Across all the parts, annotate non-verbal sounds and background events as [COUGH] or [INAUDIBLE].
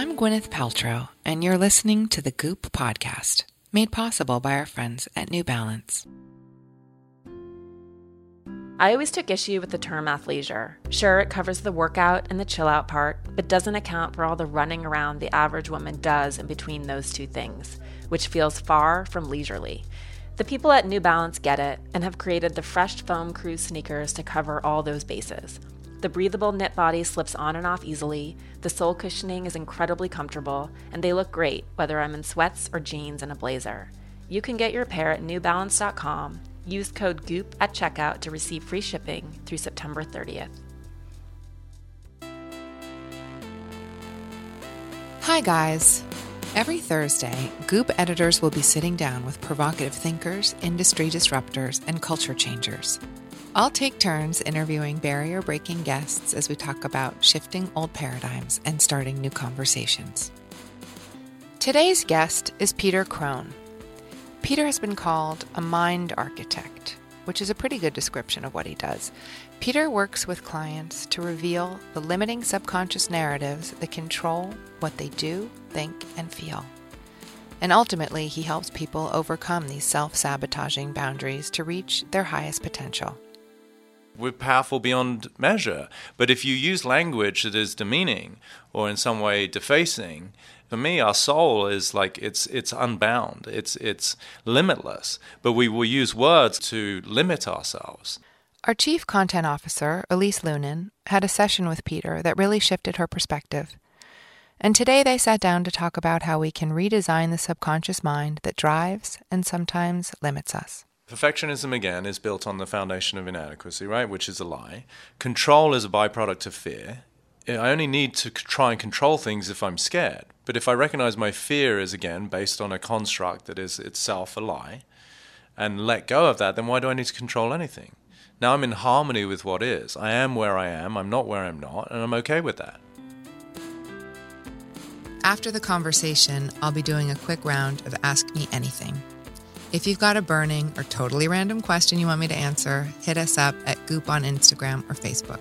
I'm Gwyneth Paltrow, and you're listening to the Goop Podcast, made possible by our friends at New Balance. I always took issue with the term athleisure. Sure, it covers the workout and the chill out part, but doesn't account for all the running around the average woman does in between those two things, which feels far from leisurely. The people at New Balance get it and have created the Fresh Foam Cruz sneakers to cover all those bases. The breathable knit body slips on and off easily, the sole cushioning is incredibly comfortable, and they look great whether I'm in sweats or jeans and a blazer. You can get your pair at newbalance.com Use code GOOP at checkout to receive free shipping through September 30th. Hi, guys. Every Thursday, Goop editors will be sitting down with provocative thinkers, industry disruptors, and culture changers. I'll take turns interviewing barrier breaking guests as we talk about shifting old paradigms and starting new conversations. Today's guest is Peter Crone. Peter has been called a mind architect, which is a pretty good description of what he does. Peter works with clients to reveal the limiting subconscious narratives that control what they do, think, and feel. And ultimately, he helps people overcome these self sabotaging boundaries to reach their highest potential. We're powerful beyond measure. But if you use language that is demeaning or in some way defacing, for me, our soul is like it's it's unbound, it's it's limitless. But we will use words to limit ourselves. Our chief content officer, Elise Loehnen, had a session with Peter that really shifted her perspective. And today they sat down to talk about how we can redesign the subconscious mind that drives and sometimes limits us. Perfectionism, again, is built on the foundation of inadequacy, right? Which is a lie. Control is a byproduct of fear. I only need to try and control things if I'm scared. But if I recognize my fear is again based on a construct that is itself a lie and let go of that, then why do I need to control anything? Now I'm in harmony with what is. I am where I am, I'm not where I'm not, and I'm okay with that. After the conversation, I'll be doing a quick round of Ask Me Anything. If you've got a burning or totally random question you want me to answer, hit us up at Goop on Instagram or Facebook.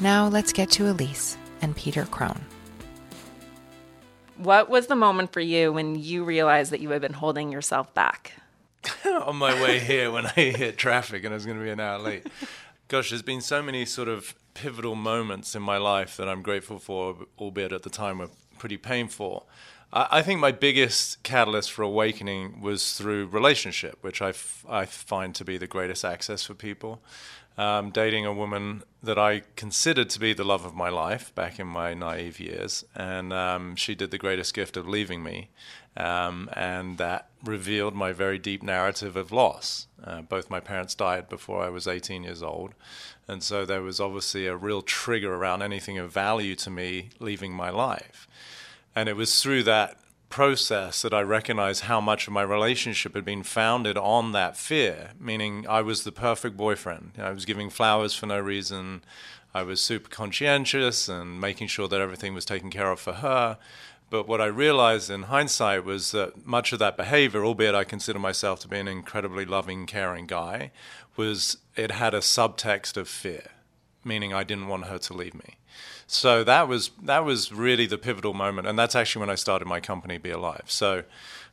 Now let's get to Elise and Peter Crone. What was the moment for you when you realized that you had been holding yourself back? [LAUGHS] On my way here, when I hit traffic and I was going to be an hour late. Gosh, there's been so many sort of pivotal moments in my life that I'm grateful for, albeit at the time were pretty painful. I think my biggest catalyst for awakening was through relationship, which I, f- I find to be the greatest access for people um, dating a woman that I considered to be the love of my life back in my naive years. And um, she did the greatest gift of leaving me. Um, and that revealed my very deep narrative of loss. Uh, both my parents died before I was 18 years old. And so there was obviously a real trigger around anything of value to me leaving my life. And it was through that process that I recognized how much of my relationship had been founded on that fear, meaning I was the perfect boyfriend. I was giving flowers for no reason. I was super conscientious and making sure that everything was taken care of for her. But what I realized in hindsight was that much of that behavior, albeit I consider myself to be an incredibly loving, caring guy, was it had a subtext of fear, meaning I didn't want her to leave me. So that was that was really the pivotal moment, and that's actually when I started my company, Be Alive. So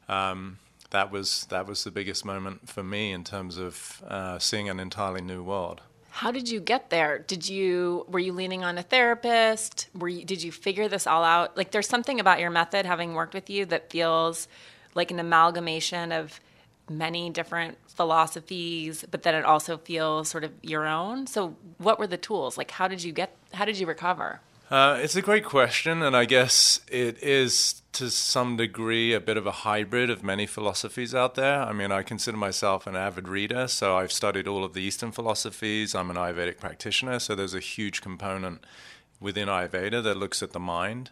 um, that was that was the biggest moment for me in terms of uh, seeing an entirely new world. How did you get there? Did you were you leaning on a therapist? Were you, did you figure this all out? Like there's something about your method having worked with you that feels like an amalgamation of many different philosophies, but then it also feels sort of your own. So, what were the tools? Like, how did you get? How did you recover? Uh, it's a great question, and I guess it is to some degree a bit of a hybrid of many philosophies out there. I mean, I consider myself an avid reader, so I've studied all of the Eastern philosophies. I'm an Ayurvedic practitioner, so there's a huge component within Ayurveda that looks at the mind.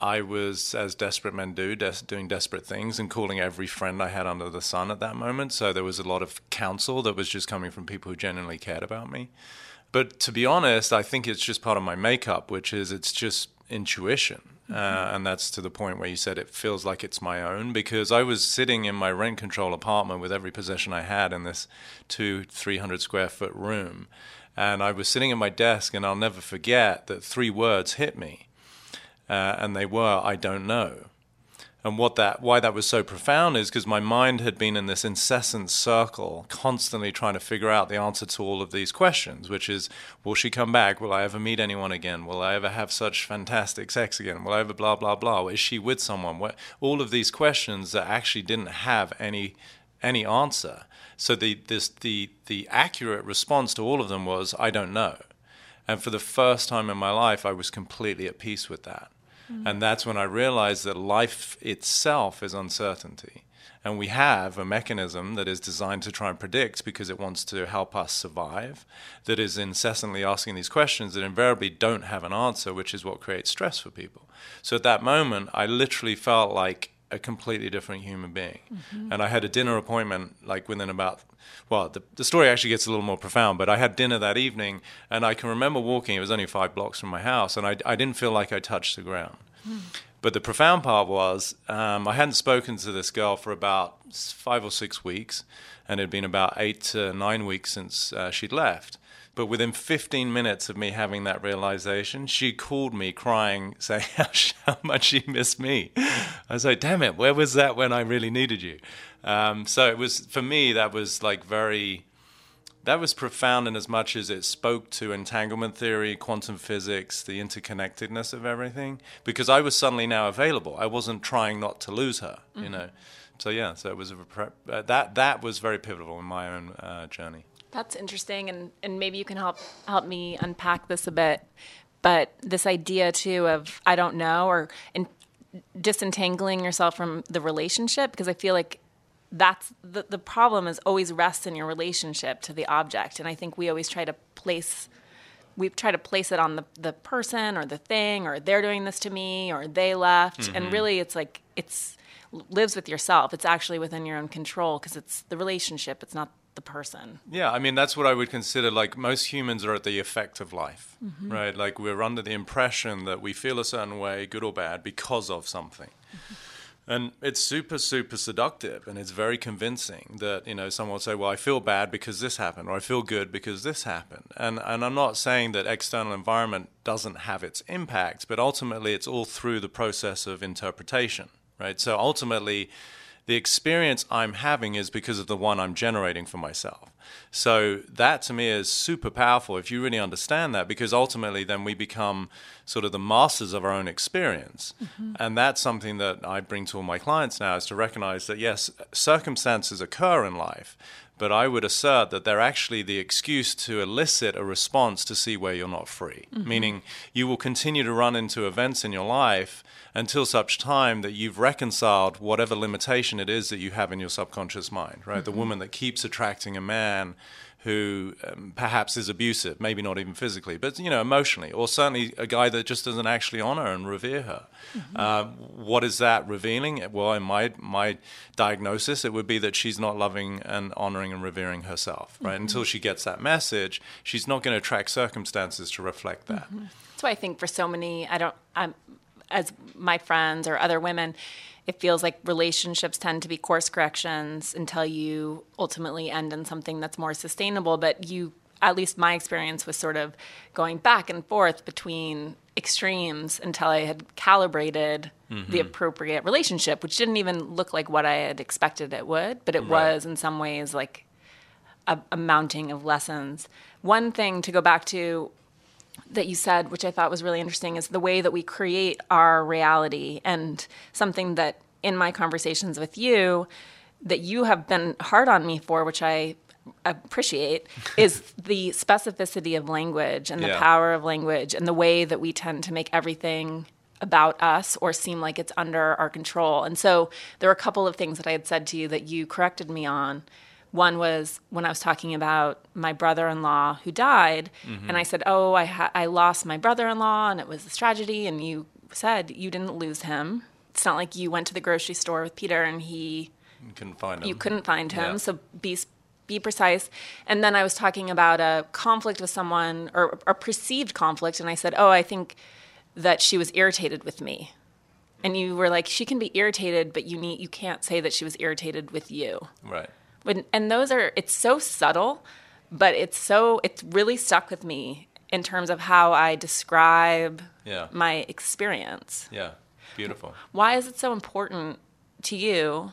I was, as desperate men do, des- doing desperate things and calling every friend I had under the sun at that moment. So there was a lot of counsel that was just coming from people who genuinely cared about me. But to be honest, I think it's just part of my makeup, which is it's just intuition. Uh, mm-hmm. and that's to the point where you said it feels like it's my own because I was sitting in my rent control apartment with every possession I had in this two, 300 square foot room. And I was sitting at my desk, and I'll never forget that three words hit me uh, and they were, I don't know. And what that, why that was so profound is because my mind had been in this incessant circle, constantly trying to figure out the answer to all of these questions, which is, will she come back? Will I ever meet anyone again? Will I ever have such fantastic sex again? Will I ever blah blah blah? Is she with someone? What, all of these questions that actually didn't have any any answer. So the this the the accurate response to all of them was, I don't know. And for the first time in my life, I was completely at peace with that. Mm-hmm. And that's when I realized that life itself is uncertainty. And we have a mechanism that is designed to try and predict because it wants to help us survive, that is incessantly asking these questions that invariably don't have an answer, which is what creates stress for people. So at that moment, I literally felt like a completely different human being. Mm-hmm. And I had a dinner appointment like within about well, the, the story actually gets a little more profound, but I had dinner that evening and I can remember walking, it was only five blocks from my house, and I, I didn't feel like I touched the ground. Mm. But the profound part was um, I hadn't spoken to this girl for about five or six weeks, and it had been about eight to nine weeks since uh, she'd left. But within 15 minutes of me having that realization, she called me crying, [LAUGHS] saying how, how much she missed me. I was like, damn it, where was that when I really needed you? Um, so it was, for me, that was like very, that was profound in as much as it spoke to entanglement theory, quantum physics, the interconnectedness of everything, because I was suddenly now available. I wasn't trying not to lose her, mm-hmm. you know. So yeah, so it was a, uh, that that was very pivotal in my own uh, journey. That's interesting, and, and maybe you can help help me unpack this a bit. But this idea too of I don't know or in, disentangling yourself from the relationship because I feel like that's the the problem is always rests in your relationship to the object, and I think we always try to place we try to place it on the the person or the thing or they're doing this to me or they left, mm-hmm. and really it's like it's lives with yourself. It's actually within your own control because it's the relationship. It's not the person. Yeah, I mean that's what I would consider like most humans are at the effect of life, mm-hmm. right? Like we're under the impression that we feel a certain way, good or bad, because of something. Mm-hmm. [LAUGHS] And it's super, super seductive, and it's very convincing that you know someone will say, "Well, I feel bad because this happened," or "I feel good because this happened." And and I'm not saying that external environment doesn't have its impact, but ultimately it's all through the process of interpretation, right? So ultimately, the experience I'm having is because of the one I'm generating for myself. So that to me is super powerful if you really understand that, because ultimately then we become sort of the masters of our own experience. Mm-hmm. And that's something that I bring to all my clients now is to recognize that yes, circumstances occur in life, but I would assert that they're actually the excuse to elicit a response to see where you're not free. Mm-hmm. Meaning, you will continue to run into events in your life until such time that you've reconciled whatever limitation it is that you have in your subconscious mind, right? Mm-hmm. The woman that keeps attracting a man who um, perhaps is abusive, maybe not even physically, but you know, emotionally, or certainly a guy that just doesn't actually honor and revere her. Mm-hmm. Uh, what is that revealing? Well, in my my diagnosis, it would be that she's not loving and honoring and revering herself. Right mm-hmm. until she gets that message, she's not going to attract circumstances to reflect that. Mm-hmm. That's why I think for so many, I don't, I'm as my friends or other women it feels like relationships tend to be course corrections until you ultimately end in something that's more sustainable. But you, at least my experience was sort of going back and forth between extremes until I had calibrated mm-hmm. the appropriate relationship, which didn't even look like what I had expected it would, but it right. was in some ways like a, a mounting of lessons. One thing to go back to that you said, which I thought was really interesting, is the way that we create our reality. And something that in my conversations with you, that you have been hard on me for, which I appreciate, [LAUGHS] is the specificity of language and the yeah. power of language and the way that we tend to make everything about us or seem like it's under our control. And so there were a couple of things that I had said to you that you corrected me on. One was when I was talking about my brother-in-law who died, mm-hmm. and I said, "Oh, I ha- I lost my brother-in-law, and it was a tragedy." And you said you didn't lose him. It's not like you went to the grocery store with Peter and he you couldn't find him. You couldn't find him. Yeah. So be be precise. And then I was talking about a conflict with someone or a perceived conflict, and I said, "Oh, I think that she was irritated with me." And you were like, "She can be irritated, but you need you can't say that she was irritated with you." Right. When, and those are it's so subtle, but it's so it's really stuck with me in terms of how I describe Yeah. my experience. Yeah. Beautiful. Why is it so important to you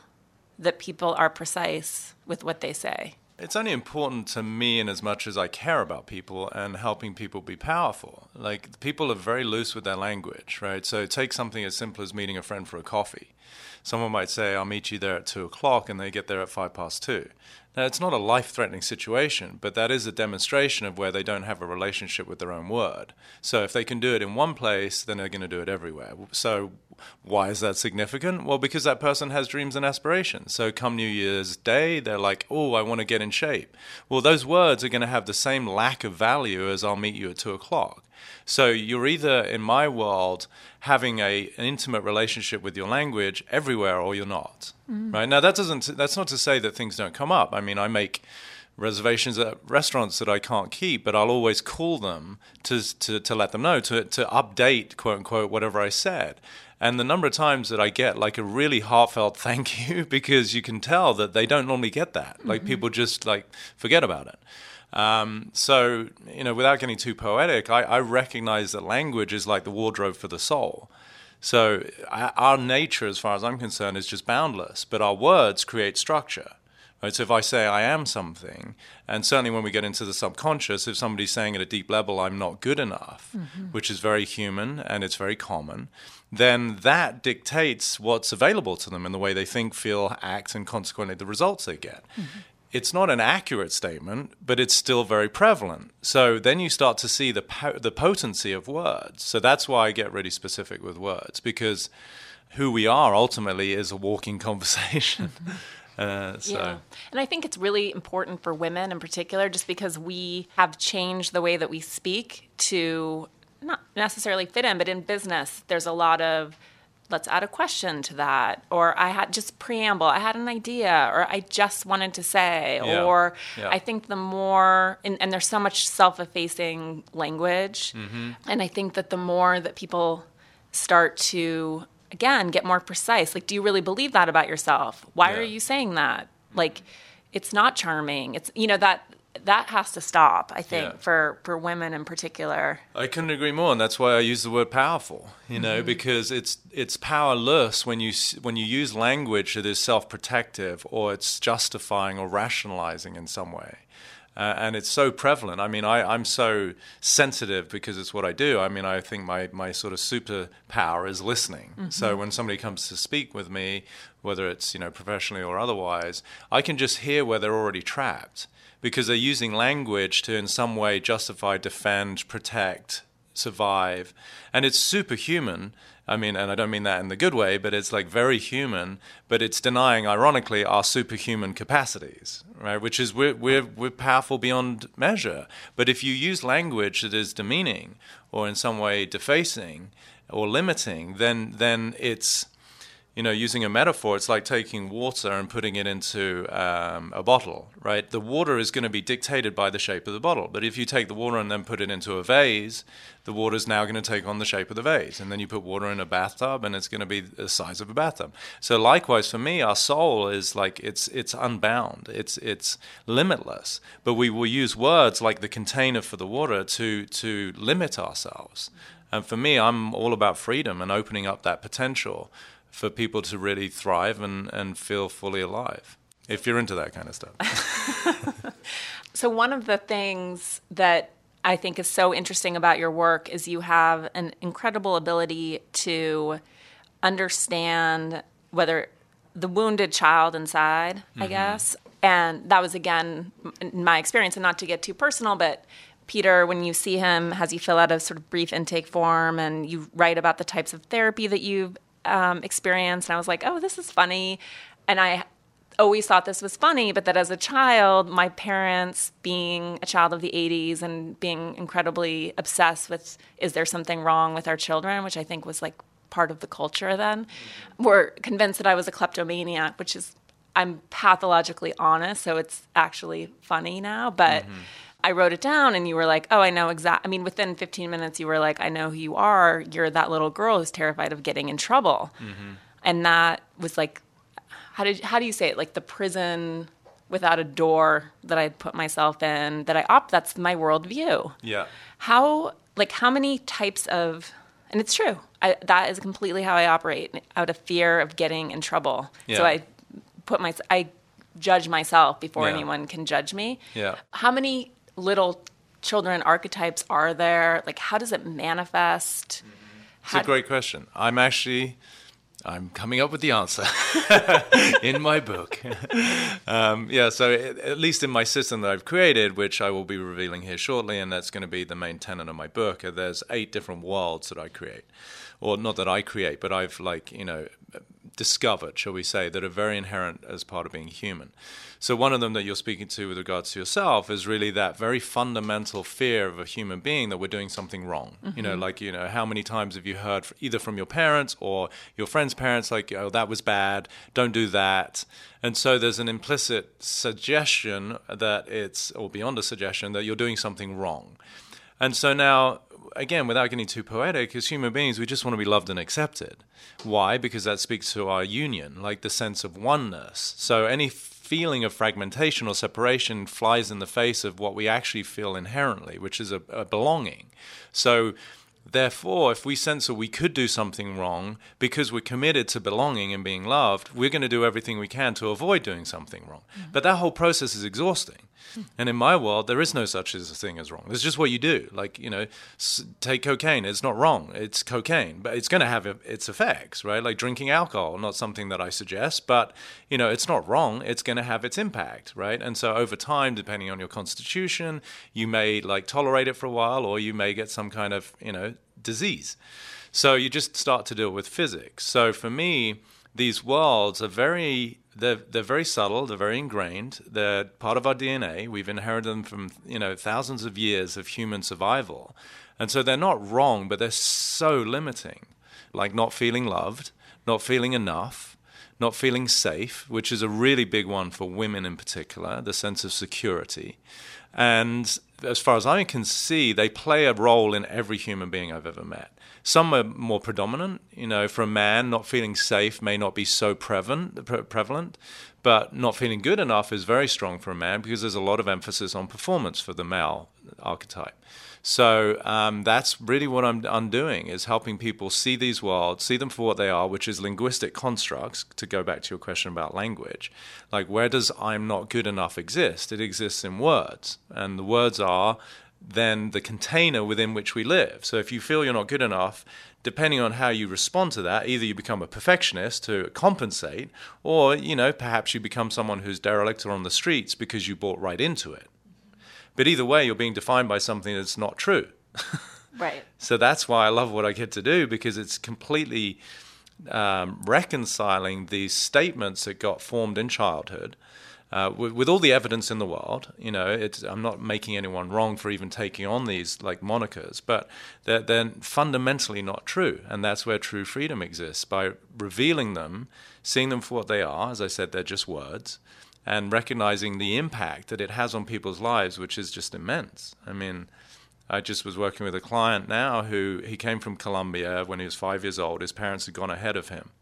that people are precise with what they say? It's only important to me in as much as I care about people and helping people be powerful. Like, people are very loose with their language, right? So, take something as simple as meeting a friend for a coffee. Someone might say, I'll meet you there at two o'clock, and they get there at five past two. Now, it's not a life threatening situation, but that is a demonstration of where they don't have a relationship with their own word. So, if they can do it in one place, then they're going to do it everywhere. So, why is that significant? Well, because that person has dreams and aspirations. So, come New Year's Day, they're like, oh, I want to get in shape. Well, those words are going to have the same lack of value as I'll meet you at two o'clock. So you're either, in my world, having a, an intimate relationship with your language everywhere, or you're not. Mm. Right now, that doesn't. That's not to say that things don't come up. I mean, I make reservations at restaurants that I can't keep, but I'll always call them to to, to let them know to to update quote unquote whatever I said. And the number of times that I get like a really heartfelt [LAUGHS] thank you because you can tell that they don't normally get that. Like mm-hmm. people just like forget about it. Um, so, you know, without getting too poetic, I, I recognize that language is like the wardrobe for the soul. So, our our nature, as far as I'm concerned, is just boundless, but our words create structure. Right? So, if I say I am something, and certainly when we get into the subconscious, if somebody's saying at a deep level, I'm not good enough, which is very human and it's very common, then that dictates what's available to them and the way they think, feel, act, and consequently the results they get it's not an accurate statement, but it's still very prevalent. So then you start to see the po- the potency of words. So that's why I get really specific with words because who we are ultimately is a walking [LAUGHS] conversation. [LAUGHS] Uh, so Yeah. And I think it's really important for women in particular, just because we have changed the way that we speak to not necessarily fit in, but in business, there's a lot of let's add a question to that, or I had just preamble, I had an idea, or I just wanted to say, Yeah. or Yeah. I think the more, and, and there's so much self effacing language. Mm-hmm. And I think that the more that people start to, again, get more precise, like, do you really believe that about yourself? Why Yeah. are you saying that? Like, it's not charming. It's, you know, that. That has to stop, I think, Yeah. for, for women in particular. I couldn't agree more, and that's why I use the word powerful. You know, because it's it's powerless when you when you use language that is self-protective or it's justifying or rationalizing in some way. Uh, and it's so prevalent. I mean, I, I'm so sensitive because it's what I do. I mean, I think my, my sort of superpower is listening. So when somebody comes to speak with me, whether it's you know professionally or otherwise, I can just hear where they're already trapped because they're using language to in some way justify, defend, protect, survive. And it's superhuman. I mean, and I don't mean that in the good way, but it's like very human, but it's denying, ironically, our superhuman capacities, right? Which is we're, we're, we're powerful beyond measure. But if you use language that is demeaning or in some way defacing or limiting, then, then it's, you know, using a metaphor, it's like taking water and putting it into um, a bottle, right? The water is going to be dictated by the shape of the bottle. But if you take the water and then put it into a vase, the water is now going to take on the shape of the vase. And then you put water in a bathtub and it's going to be the size of a bathtub. So likewise, for me, our soul is like it's it's unbound, it's it's limitless. But we will use words like the container for the water to to limit ourselves. And for me, I'm all about freedom and opening up that potential for people to really thrive and, and feel fully alive. If you're into that kind of stuff. [LAUGHS] [LAUGHS] So, one of the things that I think is so interesting about your work is you have an incredible ability to understand whether the wounded child inside, I mm-hmm. guess. And that was, again, in my experience, and not to get too personal, but Peter, when you see him, has you fill out a sort of brief intake form and you write about the types of therapy that you've um, experienced. And I was like, oh, this is funny. And I always thought this was funny, but that as a child, my parents, being a child of the 80s and being incredibly obsessed with is there something wrong with our children, which I think was like part of the culture then, were convinced that I was a kleptomaniac, which is, I'm pathologically honest, so it's actually funny now. But I wrote it down and you were like, oh, I know exactly. I mean, within 15 minutes, you were like, I know who you are. You're that little girl who's terrified of getting in trouble. Mm-hmm. And that was like, how did how do you say it? Like the prison without a door that I put myself in, that I opt, that's my worldview. Yeah. How, like, how many types of, and it's true, I, that is completely how I operate out of fear of getting in trouble. Yeah. So I put my, I judge myself before Yeah. anyone can judge me. Yeah. How many little children archetypes are there? Like, how does it manifest? It's a great question. I'm actually, I'm coming up with the answer [LAUGHS] in my book. um, yeah, so it, at least in my system that I've created, which I will be revealing here shortly, and that's going to be the main tenet of my book. uh, There's eight different worlds that I create, or not that I create, but I've like you know discovered, shall we say, that are very inherent as part of being human. So one of them that you're speaking to with regards to yourself is really that very fundamental fear of a human being that we're doing something wrong. You know, mm-hmm. like you know, how many times have you heard either from your parents or your friends' parents, like, "Oh, that was bad. Don't do that." And so there's an implicit suggestion that it's, or beyond a suggestion, that you're doing something wrong. And so now, again, without getting too poetic, as human beings, we just want to be loved and accepted. Why? Because that speaks to our union, like the sense of oneness. So any feeling of fragmentation or separation flies in the face of what we actually feel inherently, which is a, a belonging. So Therefore, if we sense that we could do something wrong because we're committed to belonging and being loved, we're going to do everything we can to avoid doing something wrong. Mm-hmm. But that whole process is exhausting. And in my world, there is no such as a thing as wrong. It's just what you do. Like, you know, s- take cocaine. It's not wrong. It's cocaine, but it's going to have its effects, right? Like drinking alcohol, not something that I suggest, but, you know, it's not wrong. It's going to have its impact, right? And so over time, depending on your constitution, you may like tolerate it for a while or you may get some kind of, you know, disease. So you just start to deal with physics. So for me, these worlds are very they're, they're very subtle they're very ingrained they're part of our dna we've inherited them from you know thousands of years of human survival and so they're not wrong but they're so limiting like not feeling loved not feeling enough not feeling safe which is a really big one for women in particular the sense of security and as far as I can see, they play a role in every human being I've ever met. Some are more predominant. You know, for a man, not feeling safe may not be so prevalent, pre- prevalent, but not feeling good enough is very strong for a man because there's a lot of emphasis on performance for the male archetype. So um, that's really what I'm undoing is helping people see these worlds, see them for what they are, which is linguistic constructs. To go back to your question about language, like where does "I'm not good enough" exist? It exists in words, and the words are then the container within which we live. So if you feel you're not good enough, depending on how you respond to that, either you become a perfectionist to compensate, or you know perhaps you become someone who's derelict or on the streets because you bought right into it. But either way, you're being defined by something that's not true. [LAUGHS] Right. So that's why I love what I get to do because it's completely um, reconciling these statements that got formed in childhood uh, with, with all the evidence in the world. You know, it's, I'm not making anyone wrong for even taking on these like monikers, but they're, they're fundamentally not true, and that's where true freedom exists by revealing them, seeing them for what they are. As I said, they're just words. And recognizing the impact that it has on people's lives, which is just immense. I mean, I just was working with a client now who he came from Colombia when he was five years old. His parents had gone ahead of him.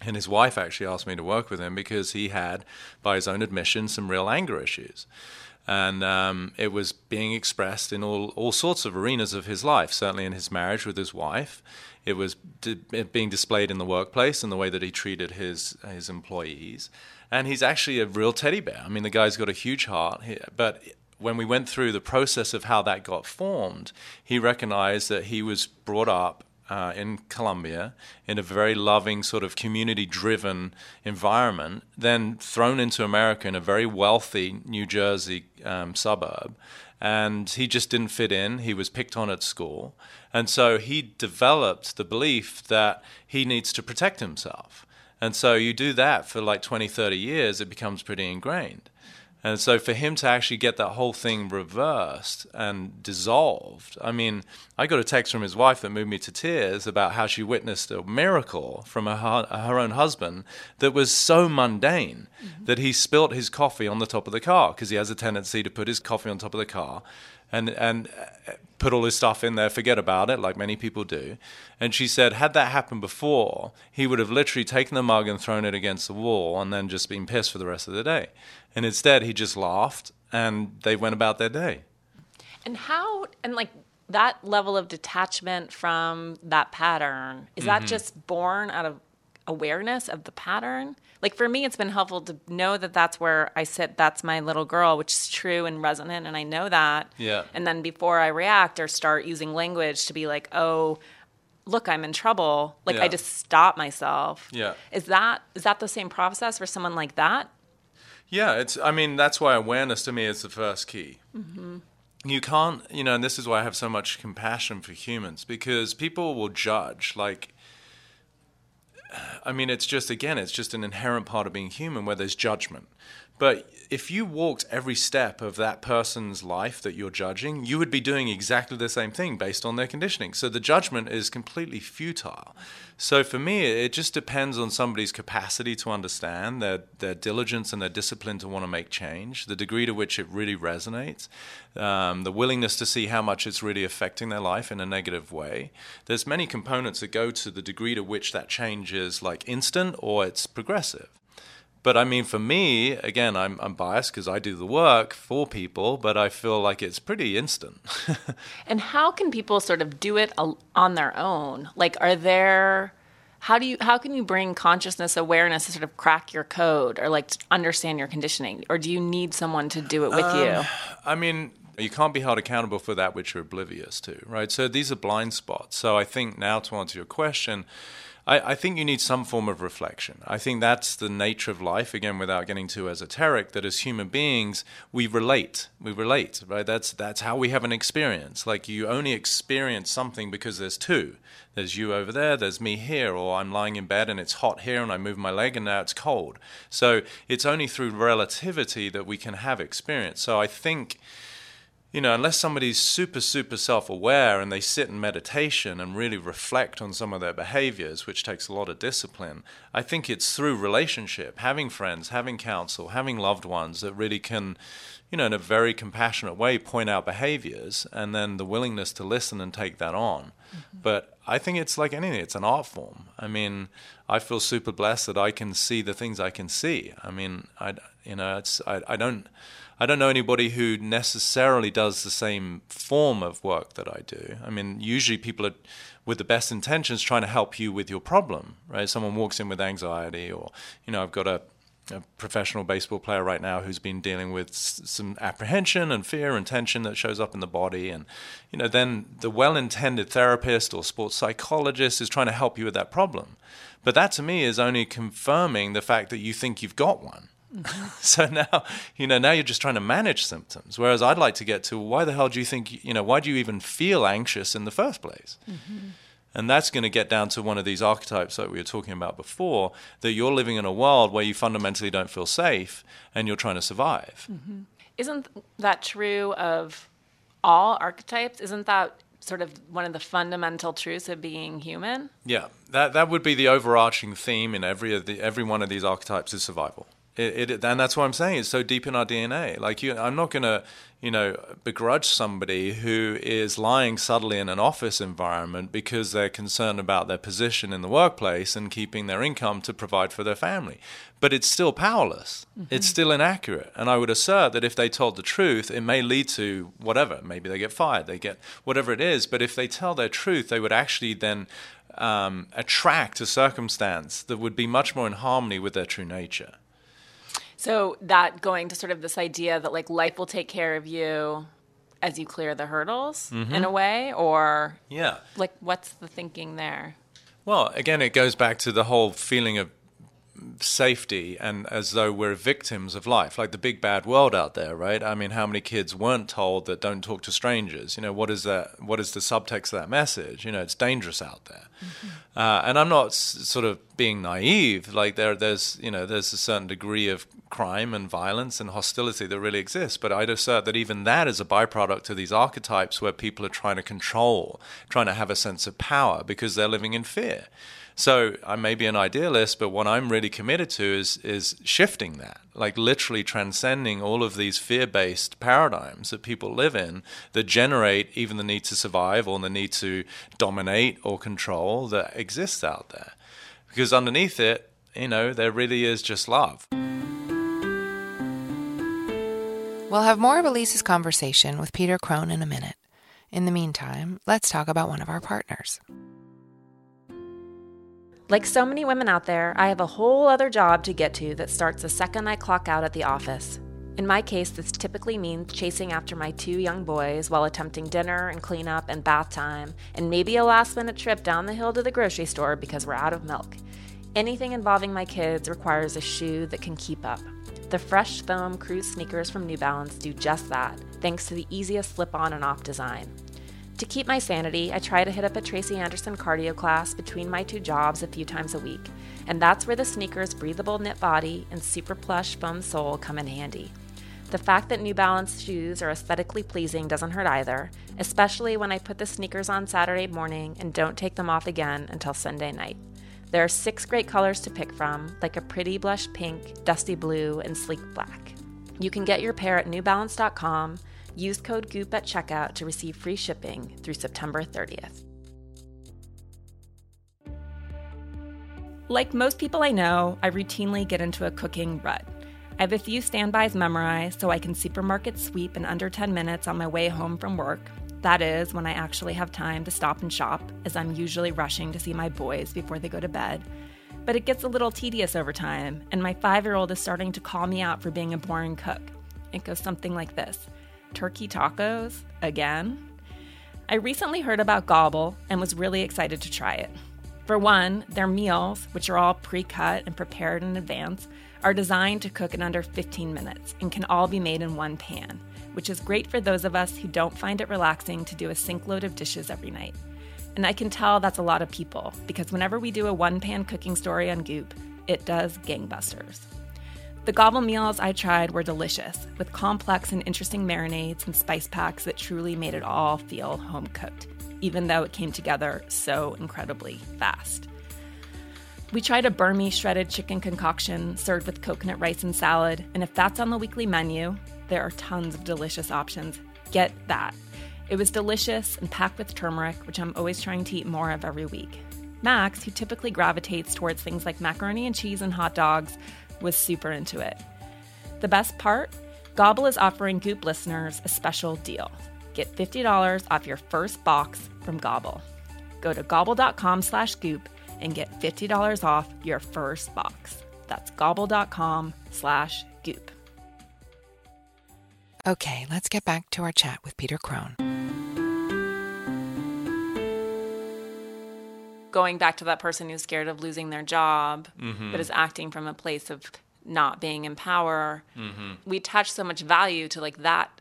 And his wife actually asked me to work with him because he had, by his own admission, some real anger issues. And um, it was being expressed in all, all sorts of arenas of his life, certainly in his marriage with his wife. It was di- being displayed in the workplace and the way that he treated his, his employees. And he's actually a real teddy bear. I mean, the guy's got a huge heart, he- but when we went through the process of how that got formed, he recognized that he was brought up uh, in Colombia in a very loving, sort of community driven environment, then thrown into America in a very wealthy New Jersey um, suburb. And he just didn't fit in. He was picked on at school. And so he developed the belief that he needs to protect himself. And so you do that for like 20, 30 years, it becomes pretty ingrained. And so for him to actually get that whole thing reversed and dissolved, I mean, I got a text from his wife that moved me to tears about how she witnessed a miracle from her, her own husband that was so mundane mm-hmm. that he spilt his coffee on the top of the car because he has a tendency to put his coffee on top of the car. and and put all his stuff in there, forget about it, like many people do. And she said, had that happened before, he would have literally taken the mug and thrown it against the wall and then just been pissed for the rest of the day. And instead, he just laughed and they went about their day. And how, and like that level of detachment from that pattern, is that mm-hmm. just born out of awareness of the pattern? Like for me, it's been helpful to know that that's where I sit, that's my little girl, which is true and resonant, and I know that. Yeah. And then before I react or start using language to be like, oh, look, I'm in trouble, like I just stop myself. Yeah. Is that is that the same process for someone like that? Yeah, it's. I mean, that's why awareness to me is the first key. Mm-hmm. You can't, you know, and this is why I have so much compassion for humans because people will judge. Like, I mean, it's just again, it's just an inherent part of being human where there's judgment. But if you walked every step of that person's life that you're judging, you would be doing exactly the same thing based on their conditioning. So the judgment is completely futile. So for me, it just depends on somebody's capacity to understand, their, their diligence and their discipline to want to make change, the degree to which it really resonates, um, the willingness to see how much it's really affecting their life in a negative way. There's many components that go to the degree to which that change is like instant or it's progressive. But I mean, for me, again, I'm, I'm biased because I do the work for people, but I feel like it's pretty instant. [LAUGHS] And how can people sort of do it on their own? Like, are there, how do you, how can you bring consciousness awareness to sort of crack your code or like understand your conditioning? Or do you need someone to do it with you? Um, I mean, you can't be held accountable for that which you're oblivious to, right? So these are blind spots. So I think now to answer your question, I, I think you need some form of reflection. I think that's the nature of life, again, without getting too esoteric, that as human beings, we relate. We relate, right? That's, that's how we have an experience. Like you only experience something because there's two. There's you over there, there's me here, or I'm lying in bed and it's hot here and I move my leg and now it's cold. So it's only through relativity that we can have experience. So I think you know, unless somebody's super, super self aware and they sit in meditation and really reflect on some of their behaviors, which takes a lot of discipline, I think it's through relationship, having friends, having counsel, having loved ones that really can, you know, in a very compassionate way point out behaviors and then the willingness to listen and take that on. Mm-hmm. But I think it's like anything, it's an art form. I mean, I feel super blessed that I can see the things I can see. I mean, I, you know, it's, I, I don't. I don't know anybody who necessarily does the same form of work that I do. I mean, usually people are with the best intentions trying to help you with your problem, right? Someone walks in with anxiety, or, you know, I've got a, a professional baseball player right now who's been dealing with s- some apprehension and fear and tension that shows up in the body. And, you know, then the well intended therapist or sports psychologist is trying to help you with that problem. But that to me is only confirming the fact that you think you've got one. [LAUGHS] so now, you know, now you're just trying to manage symptoms. Whereas I'd like to get to why the hell do you think, you know, why do you even feel anxious in the first place? Mm-hmm. And that's going to get down to one of these archetypes that we were talking about before that you're living in a world where you fundamentally don't feel safe and you're trying to survive. Mm-hmm. Isn't that true of all archetypes? Isn't that sort of one of the fundamental truths of being human? Yeah, that that would be the overarching theme in every of the every one of these archetypes is survival. It, it, and that's what I'm saying. It's so deep in our DNA. Like you, I'm not going to, you know, begrudge somebody who is lying subtly in an office environment because they're concerned about their position in the workplace and keeping their income to provide for their family. But it's still powerless. It's still inaccurate. And I would assert that if they told the truth, it may lead to whatever. Maybe they get fired. They get whatever it is. But if they tell their truth, they would actually then um, attract a circumstance that would be much more in harmony with their true nature. So that going to sort of this idea that like life will take care of you as you clear the hurdles in mm-hmm. a way, or Yeah. like what's the thinking there? Well, again, it goes back to the whole feeling of safety and as though we're victims of life, like the big bad world out there, right? I mean, how many kids weren't told that don't talk to strangers? You know, what is that? What is the subtext of that message? You know, it's dangerous out there. Uh, and I'm not s- sort of being naive. Like there, there's you know there's a certain degree of crime and violence and hostility that really exists. But I'd assert that even that is a byproduct of these archetypes where people are trying to control, trying to have a sense of power because they're living in fear. So I may be an idealist, but what I'm really committed to is is shifting that, like literally transcending all of these fear-based paradigms that people live in that generate even the need to survive or the need to dominate or control that exists out there. Because underneath it, you know, there really is just love. We'll have more of Elise's conversation with Peter Crone in a minute. In the meantime, let's talk about one of our partners. Like so many women out there, I have a whole other job to get to that starts the second I clock out at the office. In my case, this typically means chasing after my two young boys while attempting dinner and cleanup and bath time, and maybe a last minute trip down the hill to the grocery store because we're out of milk. Anything involving my kids requires a shoe that can keep up. The Fresh Foam Cruz sneakers from New Balance do just that, thanks to the easiest slip on and off design. To keep my sanity, I try to hit up a Tracy Anderson cardio class between my two jobs a few times a week, and that's where the sneaker's breathable knit body and super plush foam sole come in handy. The fact that New Balance shoes are aesthetically pleasing doesn't hurt either, especially when I put the sneakers on Saturday morning and don't take them off again until Sunday night. There are six great colors to pick from, like a pretty blush pink, dusty blue, and sleek black. You can get your pair at newbalance.com Use code GOOP at checkout to receive free shipping through September 30th. Like most people I know, I routinely get into a cooking rut. I have a few standbys memorized so I can supermarket sweep in under 10 minutes on my way home from work. That is, when I actually have time to stop and shop, as I'm usually rushing to see my boys before they go to bed. But it gets a little tedious over time, and my five year old is starting to call me out for being a boring cook. It goes something like this turkey tacos again? I recently heard about Gobble and was really excited to try it. For one, their meals, which are all pre cut and prepared in advance, are designed to cook in under 15 minutes and can all be made in one pan, which is great for those of us who don't find it relaxing to do a sink load of dishes every night. And I can tell that's a lot of people because whenever we do a one pan cooking story on Goop, it does gangbusters. The gobble meals I tried were delicious, with complex and interesting marinades and spice packs that truly made it all feel home cooked, even though it came together so incredibly fast. We tried a Burmese shredded chicken concoction served with coconut rice and salad, and if that's on the weekly menu, there are tons of delicious options. Get that. It was delicious and packed with turmeric, which I'm always trying to eat more of every week. Max, who typically gravitates towards things like macaroni and cheese and hot dogs, was super into it. The best part? Gobble is offering Goop listeners a special deal. Get $50 off your first box from Gobble. Go to gobble.com slash goop and get $50 off your first box. That's gobble.com slash goop. Okay, let's get back to our chat with Peter Crone. Going back to that person who's scared of losing their job, Mm-hmm. but is acting from a place of not being in power. Mm-hmm. We attach so much value to like that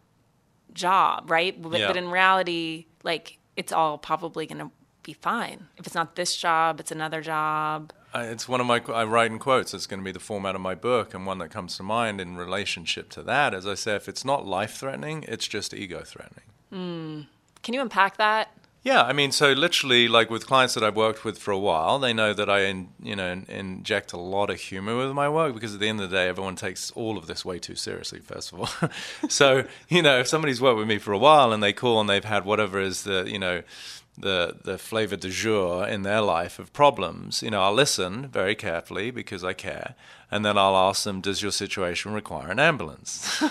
job, right? But, Yeah. but in reality, like it's all probably going to be fine. If it's not this job, it's another job. I, it's one of my I write in quotes. It's going to be the format of my book, and one that comes to mind in relationship to that, as I say, if it's not life threatening, it's just ego threatening. Can you unpack that? Yeah, I mean, so literally, like with clients that I've worked with for a while, they know that I, in, you know, in- inject a lot of humor with my work because at the end of the day, everyone takes all of this way too seriously. First of all, [LAUGHS] so you know, if somebody's worked with me for a while and they call and they've had whatever is the, you know, the the flavor du jour in their life of problems, you know, I'll listen very carefully because I care, and then I'll ask them, "Does your situation require an ambulance?"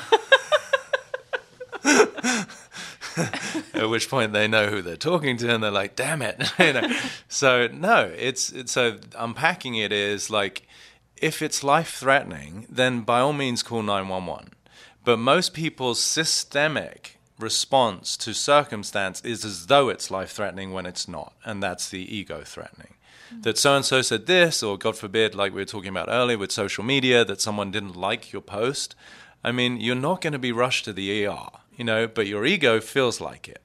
[LAUGHS] [LAUGHS] At which point they know who they're talking to, and they're like, "Damn it!" [LAUGHS] you know. So no, it's, it's so unpacking it is like, if it's life threatening, then by all means call nine one one. But most people's systemic response to circumstance is as though it's life threatening when it's not, and that's the ego threatening. That so and so said this, or God forbid, like we were talking about earlier with social media, that someone didn't like your post. I mean, you're not going to be rushed to the ER, you know, but your ego feels like it.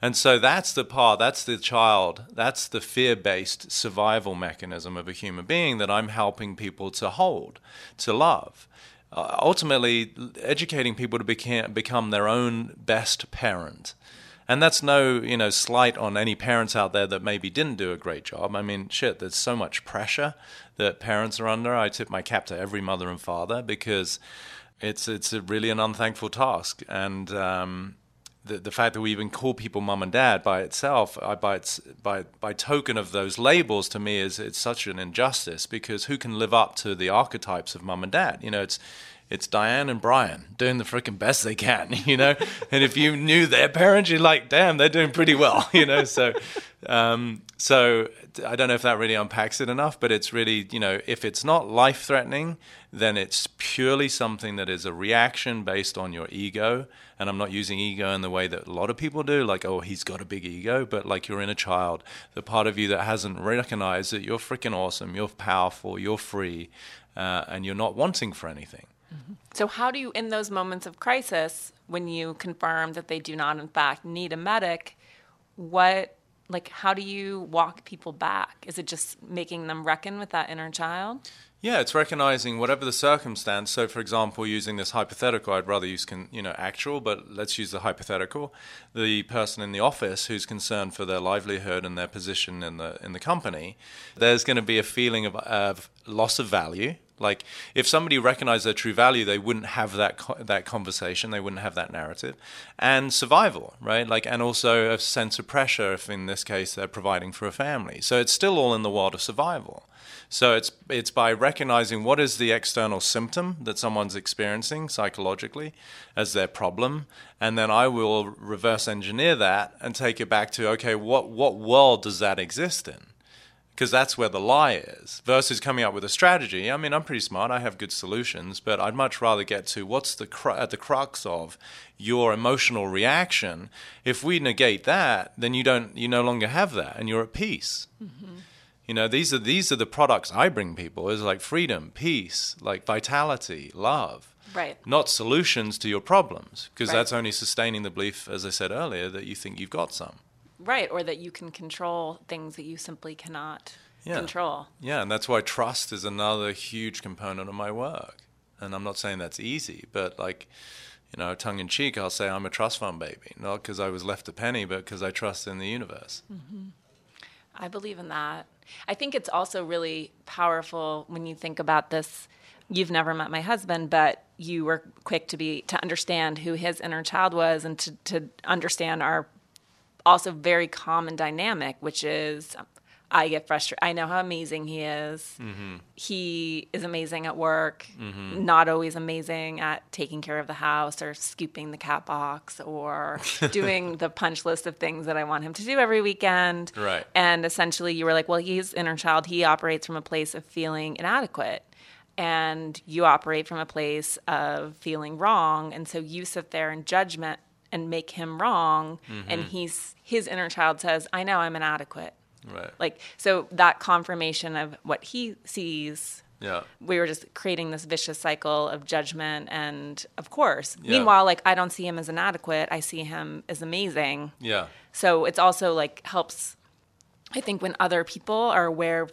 And so that's the part, that's the child, that's the fear based survival mechanism of a human being that I'm helping people to hold, to love. Uh, ultimately, educating people to beca- become their own best parent. And that's no, you know, slight on any parents out there that maybe didn't do a great job. I mean, shit, there's so much pressure that parents are under. I tip my cap to every mother and father because it's it's really an unthankful task. And um, the, the fact that we even call people mum and dad by itself, I, by, its, by, by token of those labels, to me is it's such an injustice because who can live up to the archetypes of mum and dad? You know, it's it's Diane and Brian doing the freaking best they can, [LAUGHS] you know. and if you knew their parents, you're like, damn, they're doing pretty well, [LAUGHS] you know. So, um, so I don't know if that really unpacks it enough, but it's really, you know, if it's not life threatening, then it's purely something that is a reaction based on your ego. And I'm not using ego in the way that a lot of people do, like, oh, he's got a big ego, but like you're in a child, the part of you that hasn't recognized that you're freaking awesome, you're powerful, you're free, uh, and you're not wanting for anything. Mm-hmm. So, how do you, in those moments of crisis, when you confirm that they do not, in fact, need a medic, what, like, how do you walk people back? Is it just making them reckon with that inner child? Yeah, it's recognizing whatever the circumstance. So, for example, using this hypothetical, I'd rather use con, you know actual, but let's use the hypothetical. The person in the office who's concerned for their livelihood and their position in the in the company, there's going to be a feeling of, of loss of value like if somebody recognized their true value, they wouldn't have that co- that conversation, they wouldn't have that narrative, and survival, right? Like and also a sense of pressure if in this case they're providing for a family. So it's still all in the world of survival. So it's it's by recognizing what is the external symptom that someone's experiencing psychologically as their problem, and then I will reverse engineer that and take it back to okay, what what world does that exist in? Because that's where the lie is versus coming up with a strategy. I mean, I'm pretty smart. I have good solutions, but I'd much rather get to what's the cru- at the crux of your emotional reaction. If we negate that, then you don't you no longer have that and you're at peace. Mm-hmm. You know, these are these are the products I bring people is like freedom, peace, like vitality, love. Right. Not solutions to your problems because right. that's only sustaining the belief as I said earlier that you think you've got some. Right, or that you can control things that you simply cannot yeah. control. Yeah, and that's why trust is another huge component of my work. And I'm not saying that's easy, but like, you know, tongue in cheek, I'll say I'm a trust fund baby, not because I was left a penny, but because I trust in the universe. Mm-hmm. I believe in that. I think it's also really powerful when you think about this. You've never met my husband, but you were quick to be to understand who his inner child was and to, to understand our also very common dynamic, which is I get frustrated. I know how amazing he is. Mm-hmm. He is amazing at work, mm-hmm. not always amazing at taking care of the house or scooping the cat box or [LAUGHS] doing the punch list of things that I want him to do every weekend. Right. And essentially, you were like, well, he's inner child. He operates from a place of feeling inadequate. And you operate from a place of feeling wrong. And so you sit there in judgment and make him wrong mm-hmm. and he's his inner child says i know i'm inadequate. Right. Like so that confirmation of what he sees yeah. we were just creating this vicious cycle of judgment and of course. Yeah. meanwhile like i don't see him as inadequate. I see him as amazing. Yeah. So it's also like helps i think when other people are aware of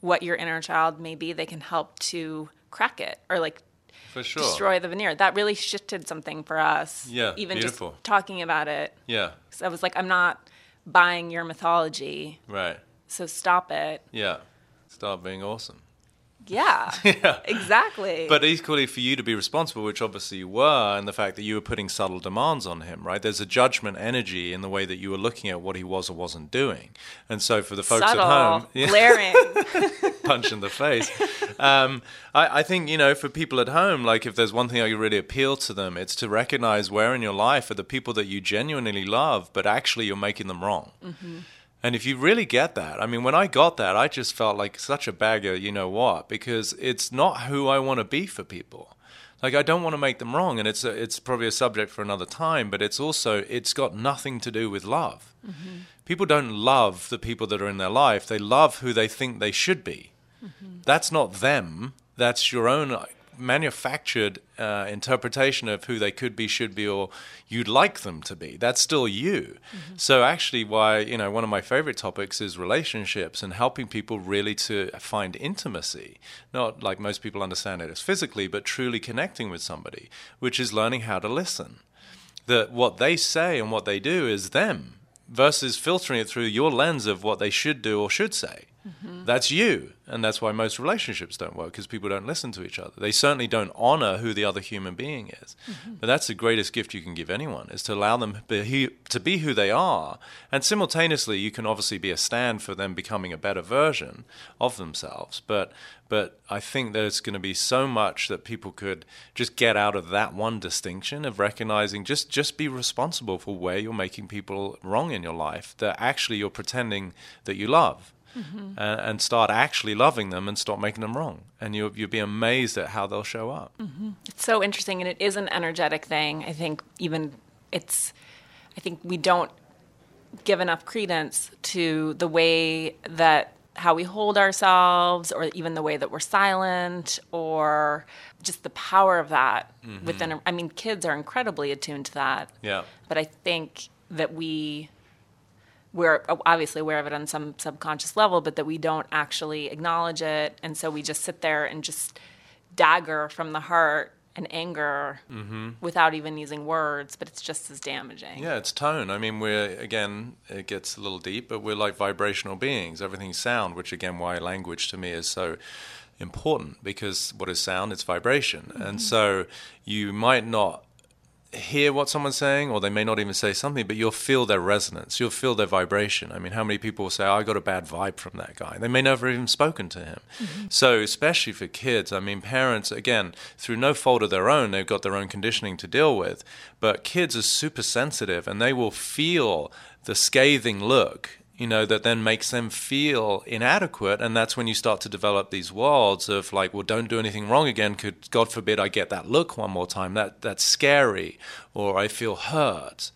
what your inner child may be they can help to crack it or like for sure. destroy the veneer. That really shifted something for us. Yeah, even beautiful. just talking about it. Yeah, I was like, I'm not buying your mythology. Right. So stop it. Yeah, stop being awesome. Yeah, [LAUGHS] yeah, exactly. But equally for you to be responsible, which obviously you were, and the fact that you were putting subtle demands on him, right? There's a judgment energy in the way that you were looking at what he was or wasn't doing. And so for the folks subtle, at home, [LAUGHS] yeah, glaring, [LAUGHS] punch in the face. Um, I, I think, you know, for people at home, like if there's one thing I really appeal to them, it's to recognize where in your life are the people that you genuinely love, but actually you're making them wrong. Mm-hmm. And if you really get that, I mean, when I got that, I just felt like such a bagger, you know what? Because it's not who I want to be for people. Like I don't want to make them wrong, and it's a, it's probably a subject for another time. But it's also it's got nothing to do with love. Mm-hmm. People don't love the people that are in their life; they love who they think they should be. Mm-hmm. That's not them. That's your own manufactured uh, interpretation of who they could be, should be, or you'd like them to be. That's still you. Mm-hmm. So actually, why you know one of my favorite topics is relationships and helping people really to find intimacy, not like most people understand it as physically, but truly connecting with somebody, which is learning how to listen. That what they say and what they do is them versus filtering it through your lens of what they should do or should say. Mm-hmm. That's you. And that's why most relationships don't work because people don't listen to each other. They certainly don't honor who the other human being is. Mm-hmm. But that's the greatest gift you can give anyone is to allow them be, to be who they are. And simultaneously, you can obviously be a stand for them becoming a better version of themselves. But but I think there's going to be so much that people could just get out of that one distinction of recognizing just just be responsible for where you're making people wrong in your life that actually you're pretending that you love mm-hmm. and, and, start actually loving them and stop making them wrong. And you, you'll be amazed at how they'll show up. Mm-hmm. It's so interesting, and it is an energetic thing. I think even it's, I think we don't give enough credence to the way that how we hold ourselves or even the way that we're silent or just the power of that mm-hmm. within a, I mean kids are incredibly attuned to that. Yeah. But I think that we we're obviously aware of it on some subconscious level, but that we don't actually acknowledge it. And so we just sit there and just dagger from the heart and anger mm-hmm. without even using words, but it's just as damaging. Yeah, it's tone. I mean, we're, again, it gets a little deep, but we're like vibrational beings. Everything's sound, which, again, why language to me is so important because what is sound? It's vibration. Mm-hmm. And so you might not hear what someone's saying, or they may not even say something, but you'll feel their resonance. You'll feel their vibration. I mean, how many people will say, oh, I got a bad vibe from that guy? They may never even spoken to him. Mm-hmm. So, especially for kids, I mean, parents, again, through no fault of their own, they've got their own conditioning to deal with, but kids are super sensitive and they will feel the scathing look you know, that then makes them feel inadequate. And that's when you start to develop these worlds of like, well, don't do anything wrong again. Could God forbid I get that look one more time? That that's scary, or I feel hurt,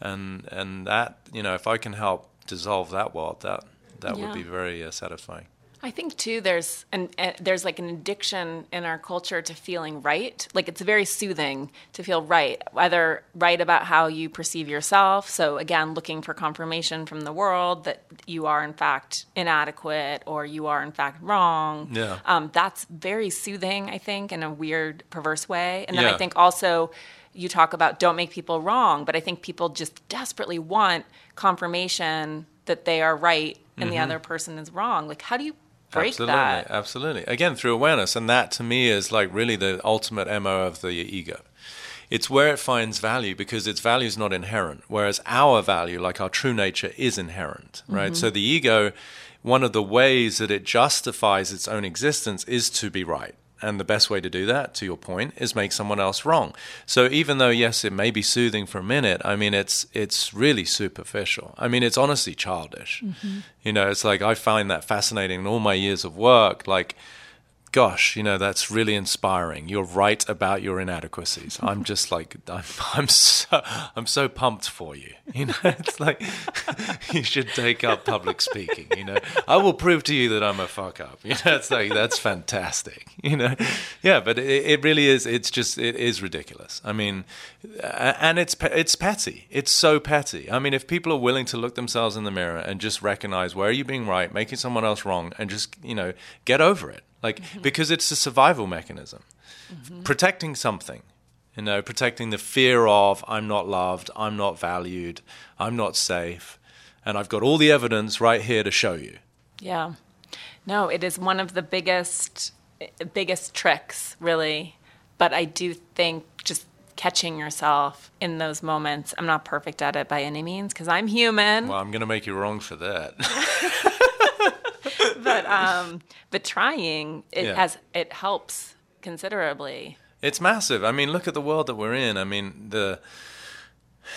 and and that you know, if I can help dissolve that world, that that yeah. would be very uh, satisfying. I think too there's an uh, there's like an addiction in our culture to feeling right. Like it's very soothing to feel right, whether right about how you perceive yourself. So again, looking for confirmation from the world that you are in fact inadequate or you are in fact wrong. Yeah. Um, that's very soothing, I think, in a weird, perverse way. And then yeah. I think also you talk about don't make people wrong, but I think people just desperately want confirmation that they are right and mm-hmm. the other person is wrong. Like, how do you break absolutely, that. Absolutely. Again, through awareness. And that to me is like really the ultimate MO of the ego. It's where it finds value because its value is not inherent, whereas our value, like our true nature, is inherent, right? Mm-hmm. So the ego, one of the ways that it justifies its own existence is to be right. And the best way to do that, to your point, is make someone else wrong. So even though yes, it may be soothing for a minute, I mean it's it's really superficial. I mean it's honestly childish. Mm-hmm. You know, it's like I find that fascinating in all my years of work. Like gosh, you know, that's really inspiring. You're right about your inadequacies. I'm just like, I'm, [LAUGHS] I'm so, I'm so pumped for you. You know, [LAUGHS] it's like [LAUGHS] you should take up public speaking. You know, I will prove to you that I'm a fuck up. You know, it's like that's fantastic. You know, yeah, but it, it really is. It's just, it is ridiculous. I mean, and it's it's petty. It's so petty. I mean, if people are willing to look themselves in the mirror and just recognize where are you being right, making someone else wrong, and just you know get over it like mm-hmm. because it's a survival mechanism. Mm-hmm. protecting something you know protecting the fear of i'm not loved i'm not valued i'm not safe and i've got all the evidence right here to show you. Yeah. No it is one of the biggest biggest tricks really. But i do think just catching yourself in those moments i'm not perfect at it by any means because i'm human. Well i'm going to make you wrong for that [LAUGHS] [LAUGHS] [LAUGHS] but um, but trying it yeah. has it helps considerably. It's massive. I mean, look at the world that we're in. I mean, the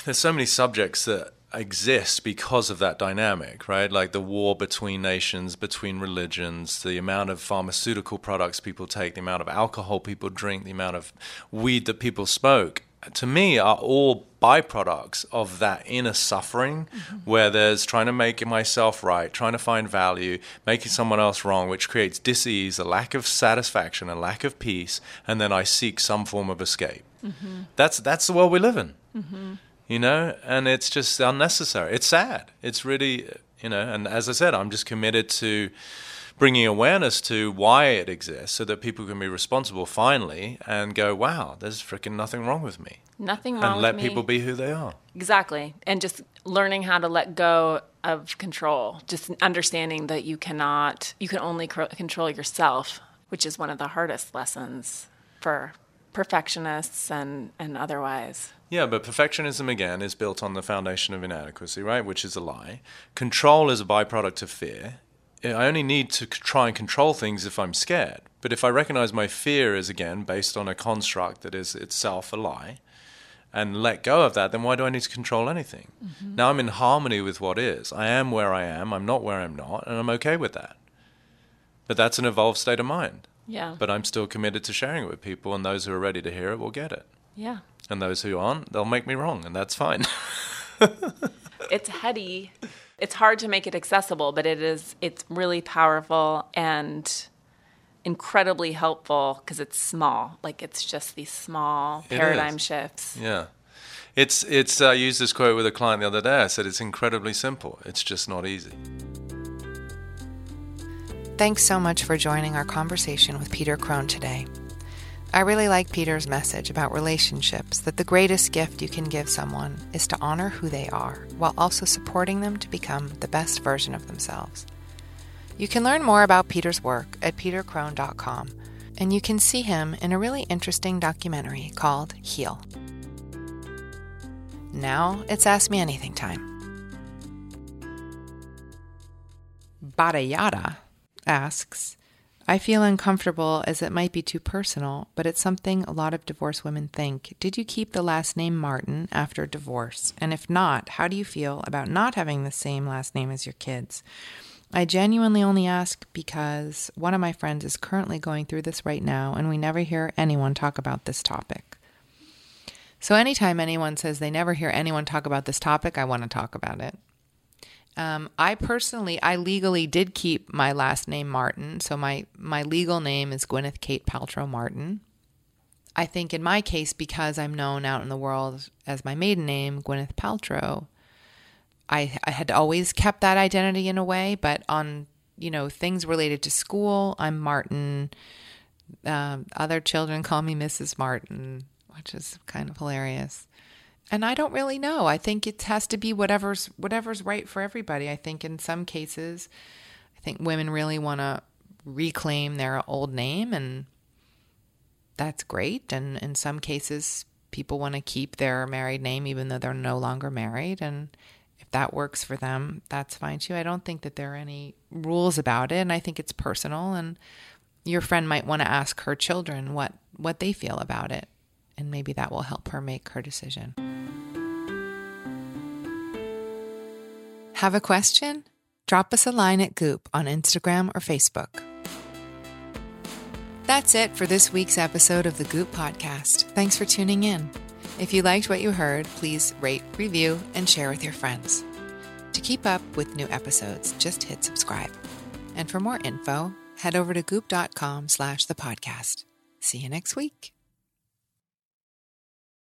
there's so many subjects that exist because of that dynamic, right? Like the war between nations, between religions, the amount of pharmaceutical products people take, the amount of alcohol people drink, the amount of weed that people smoke. To me, are all byproducts of that inner suffering mm-hmm. where there's trying to make myself right, trying to find value, making someone else wrong, which creates dis-ease, a lack of satisfaction, a lack of peace, and then I seek some form of escape. Mm-hmm. That's that's the world we live in. Mm-hmm. You know, and it's just unnecessary. It's sad. It's really, you know, and as I said, I'm just committed to bringing awareness to why it exists so that people can be responsible finally and go, wow, there's freaking nothing wrong with me. Nothing wrong and let me. people be who they are. Exactly. And just learning how to let go of control, just understanding that you cannot, you can only cr- control yourself, which is one of the hardest lessons for perfectionists and, and otherwise. Yeah, but perfectionism again is built on the foundation of inadequacy, right? Which is a lie. Control is a byproduct of fear. I only need to try and control things if I'm scared. But if I recognize my fear is again based on a construct that is itself a lie and let go of that, then why do I need to control anything? Mm-hmm. Now I'm in harmony with what is. I am where I am, I'm not where I'm not, and I'm okay with that. But that's an evolved state of mind. Yeah. But I'm still committed to sharing it with people, and those who are ready to hear it will get it. yeah. And those who aren't, they'll make me wrong, and that's fine. [LAUGHS] It's heady. It's hard to make it accessible, but it is it's really powerful and incredibly helpful because it's small. Like it's just these small paradigm shifts. Yeah. It's it's uh, I used this quote with a client the other day. I said it's incredibly simple. It's just not easy. Thanks so much for joining our conversation with Peter Crone today. I really like Peter's message about relationships that the greatest gift you can give someone is to honor who they are while also supporting them to become the best version of themselves. You can learn more about Peter's work at petercrone.com, and you can see him in a really interesting documentary called Heal. Now it's Ask Me Anything time. Badayada asks, I feel uncomfortable as it might be too personal, but it's something a lot of divorced women think. Did you keep the last name Martin after divorce? And if not, how do you feel about not having the same last name as your kids? I genuinely only ask because one of my friends is currently going through this right now, and we never hear anyone talk about this topic. So, anytime anyone says they never hear anyone talk about this topic, I want to talk about it. Um, I personally, I legally did keep my last name Martin, so my my legal name is Gwyneth Kate Paltrow Martin. I think in my case, because I'm known out in the world as my maiden name, Gwyneth Paltrow, I I had always kept that identity in a way, but on you know things related to school, I'm Martin. Um, other children call me Mrs. Martin, which is kind of hilarious and I don't really know. I think it has to be whatever's whatever's right for everybody. I think in some cases, I think women really want to reclaim their old name, and that's great. And in some cases, people want to keep their married name even though they're no longer married. And if that works for them, that's fine too. I don't think that there are any rules about it, and I think it's personal. And your friend might want to ask her children what what they feel about it and maybe that will help her make her decision. Have a question? Drop us a line at Goop on Instagram or Facebook. That's it for this week's episode of the Goop Podcast. Thanks for tuning in. If you liked what you heard, please rate, review, and share with your friends. To keep up with new episodes, just hit subscribe. And for more info, head over to goop.com slash the podcast. See you next week.